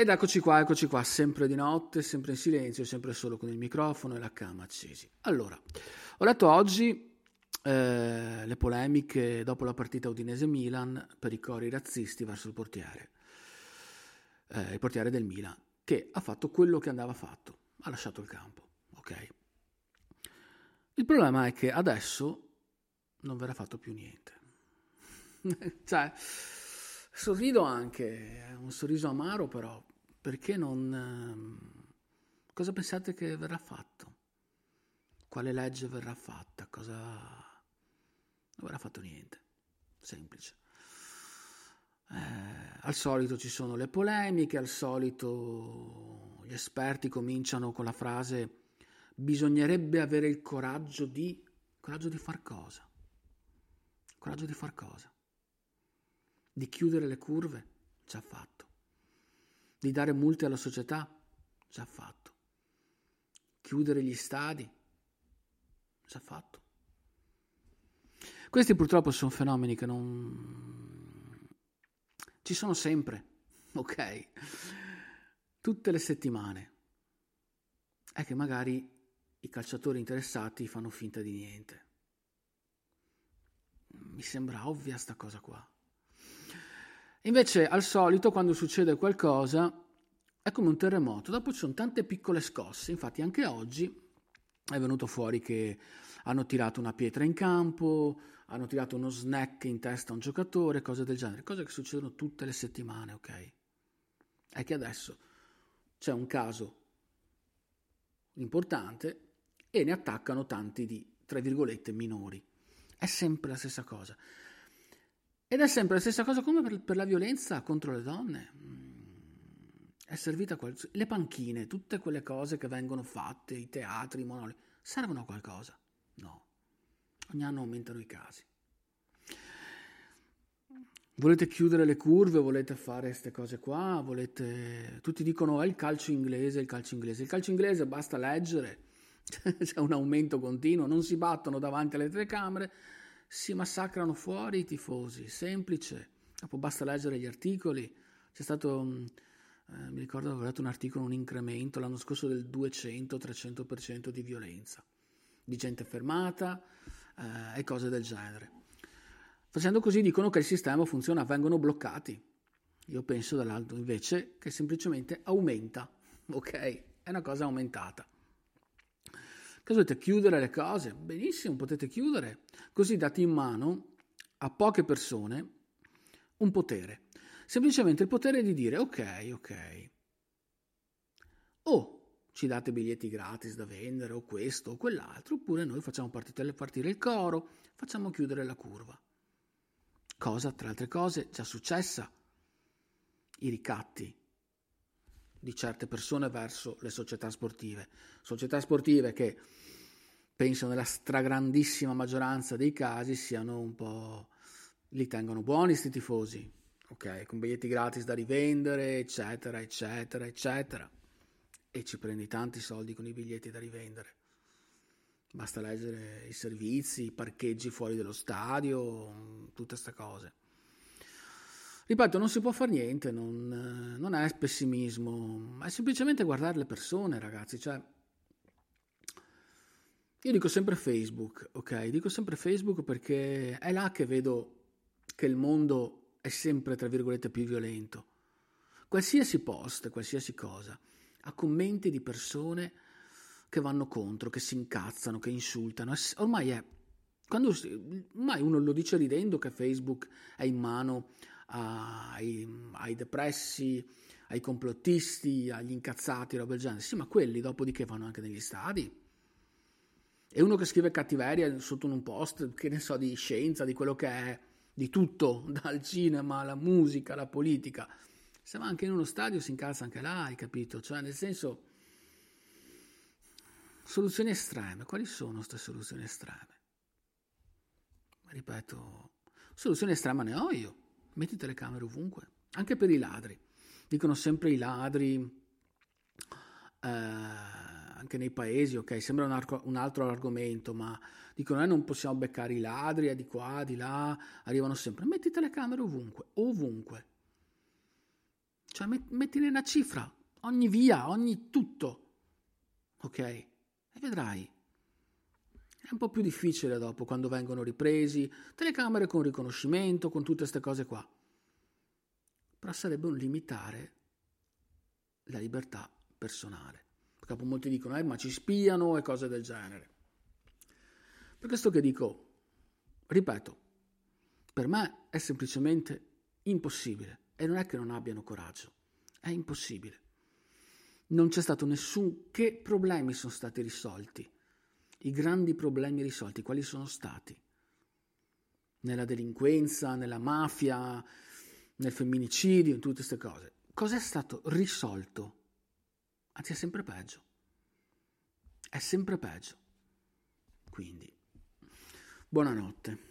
Ed eccoci qua, eccoci qua, sempre di notte, sempre in silenzio, sempre solo con il microfono e la cam accesi. Allora, ho letto oggi eh, le polemiche dopo la partita Udinese-Milan per i cori razzisti verso il portiere, eh, il portiere del Milan, che ha fatto quello che andava fatto, ha lasciato il campo, ok? Il problema è che adesso non verrà fatto più niente. cioè, sorrido anche, un sorriso amaro però, perché non... Ehm, cosa pensate che verrà fatto? Quale legge verrà fatta? Cosa... Non verrà fatto niente. Semplice. Eh, al solito ci sono le polemiche, al solito gli esperti cominciano con la frase bisognerebbe avere il coraggio di... coraggio di far cosa? Coraggio di far cosa? Di chiudere le curve? Già fatto di dare multe alla società? Già fatto. Chiudere gli stadi? Già fatto. Questi purtroppo sono fenomeni che non... ci sono sempre, ok? Tutte le settimane. È che magari i calciatori interessati fanno finta di niente. Mi sembra ovvia sta cosa qua. Invece, al solito, quando succede qualcosa, è come un terremoto. Dopo ci sono tante piccole scosse. Infatti, anche oggi è venuto fuori che hanno tirato una pietra in campo, hanno tirato uno snack in testa a un giocatore, cose del genere. Cose che succedono tutte le settimane, ok? È che adesso c'è un caso importante e ne attaccano tanti di, tra virgolette, minori. È sempre la stessa cosa. Ed è sempre la stessa cosa come per, per la violenza contro le donne. È servita qual- le panchine, tutte quelle cose che vengono fatte, i teatri, i monoli, servono a qualcosa? No. Ogni anno aumentano i casi. Volete chiudere le curve, volete fare queste cose qua, volete... Tutti dicono è il calcio inglese, il calcio inglese. Il calcio inglese basta leggere, c'è un aumento continuo, non si battono davanti alle telecamere, si massacrano fuori i tifosi, semplice. Dopo basta leggere gli articoli. C'è stato, eh, mi ricordo, avevo letto un articolo, un incremento l'anno scorso del 200-300% di violenza, di gente fermata eh, e cose del genere. Facendo così dicono che il sistema funziona, vengono bloccati. Io penso dall'alto invece che semplicemente aumenta, ok? È una cosa aumentata. Cosa dovete chiudere le cose? Benissimo, potete chiudere. Così date in mano a poche persone un potere. Semplicemente il potere di dire ok, ok. O ci date biglietti gratis da vendere o questo o quell'altro, oppure noi facciamo partire il coro, facciamo chiudere la curva. Cosa, tra altre cose, già successa. I ricatti di certe persone verso le società sportive. Società sportive che penso nella stragrandissima maggioranza dei casi siano un po'... li tengono buoni questi tifosi, ok? Con biglietti gratis da rivendere, eccetera, eccetera, eccetera. E ci prendi tanti soldi con i biglietti da rivendere. Basta leggere i servizi, i parcheggi fuori dallo stadio, tutte queste cose. Ripeto, non si può fare niente, non, non è pessimismo, è semplicemente guardare le persone, ragazzi. Cioè, io dico sempre Facebook, ok? Dico sempre Facebook perché è là che vedo che il mondo è sempre, tra virgolette, più violento. Qualsiasi post, qualsiasi cosa, ha commenti di persone che vanno contro, che si incazzano, che insultano. Ormai è. Quando, ormai uno lo dice ridendo che Facebook è in mano ai, ai depressi, ai complottisti, agli incazzati, roba del genere. Sì, ma quelli dopodiché vanno anche negli stadi. E uno che scrive cattiveria sotto un post, che ne so, di scienza, di quello che è, di tutto, dal cinema alla musica, alla politica. Se va anche in uno stadio si incalza anche là, hai capito? Cioè, nel senso, soluzioni estreme. Quali sono queste soluzioni estreme? Ripeto, soluzioni estreme ne ho io metti telecamere ovunque, anche per i ladri. Dicono sempre i ladri, eh, anche nei paesi, ok, sembra un, arco, un altro argomento, ma dicono noi eh, non possiamo beccare i ladri, è di qua, di là, arrivano sempre. Metti telecamere ovunque, ovunque. Cioè mettine una cifra, ogni via, ogni tutto. Ok? E vedrai. È un po' più difficile dopo quando vengono ripresi, telecamere con riconoscimento, con tutte queste cose qua. Però sarebbe un limitare la libertà personale. Perché molti dicono, eh, ma ci spiano e cose del genere. Per questo che dico, ripeto, per me è semplicemente impossibile e non è che non abbiano coraggio, è impossibile. Non c'è stato nessun... Che problemi sono stati risolti? I grandi problemi risolti, quali sono stati? Nella delinquenza, nella mafia, nel femminicidio, in tutte queste cose. Cos'è stato risolto? Anzi, è sempre peggio. È sempre peggio. Quindi, buonanotte.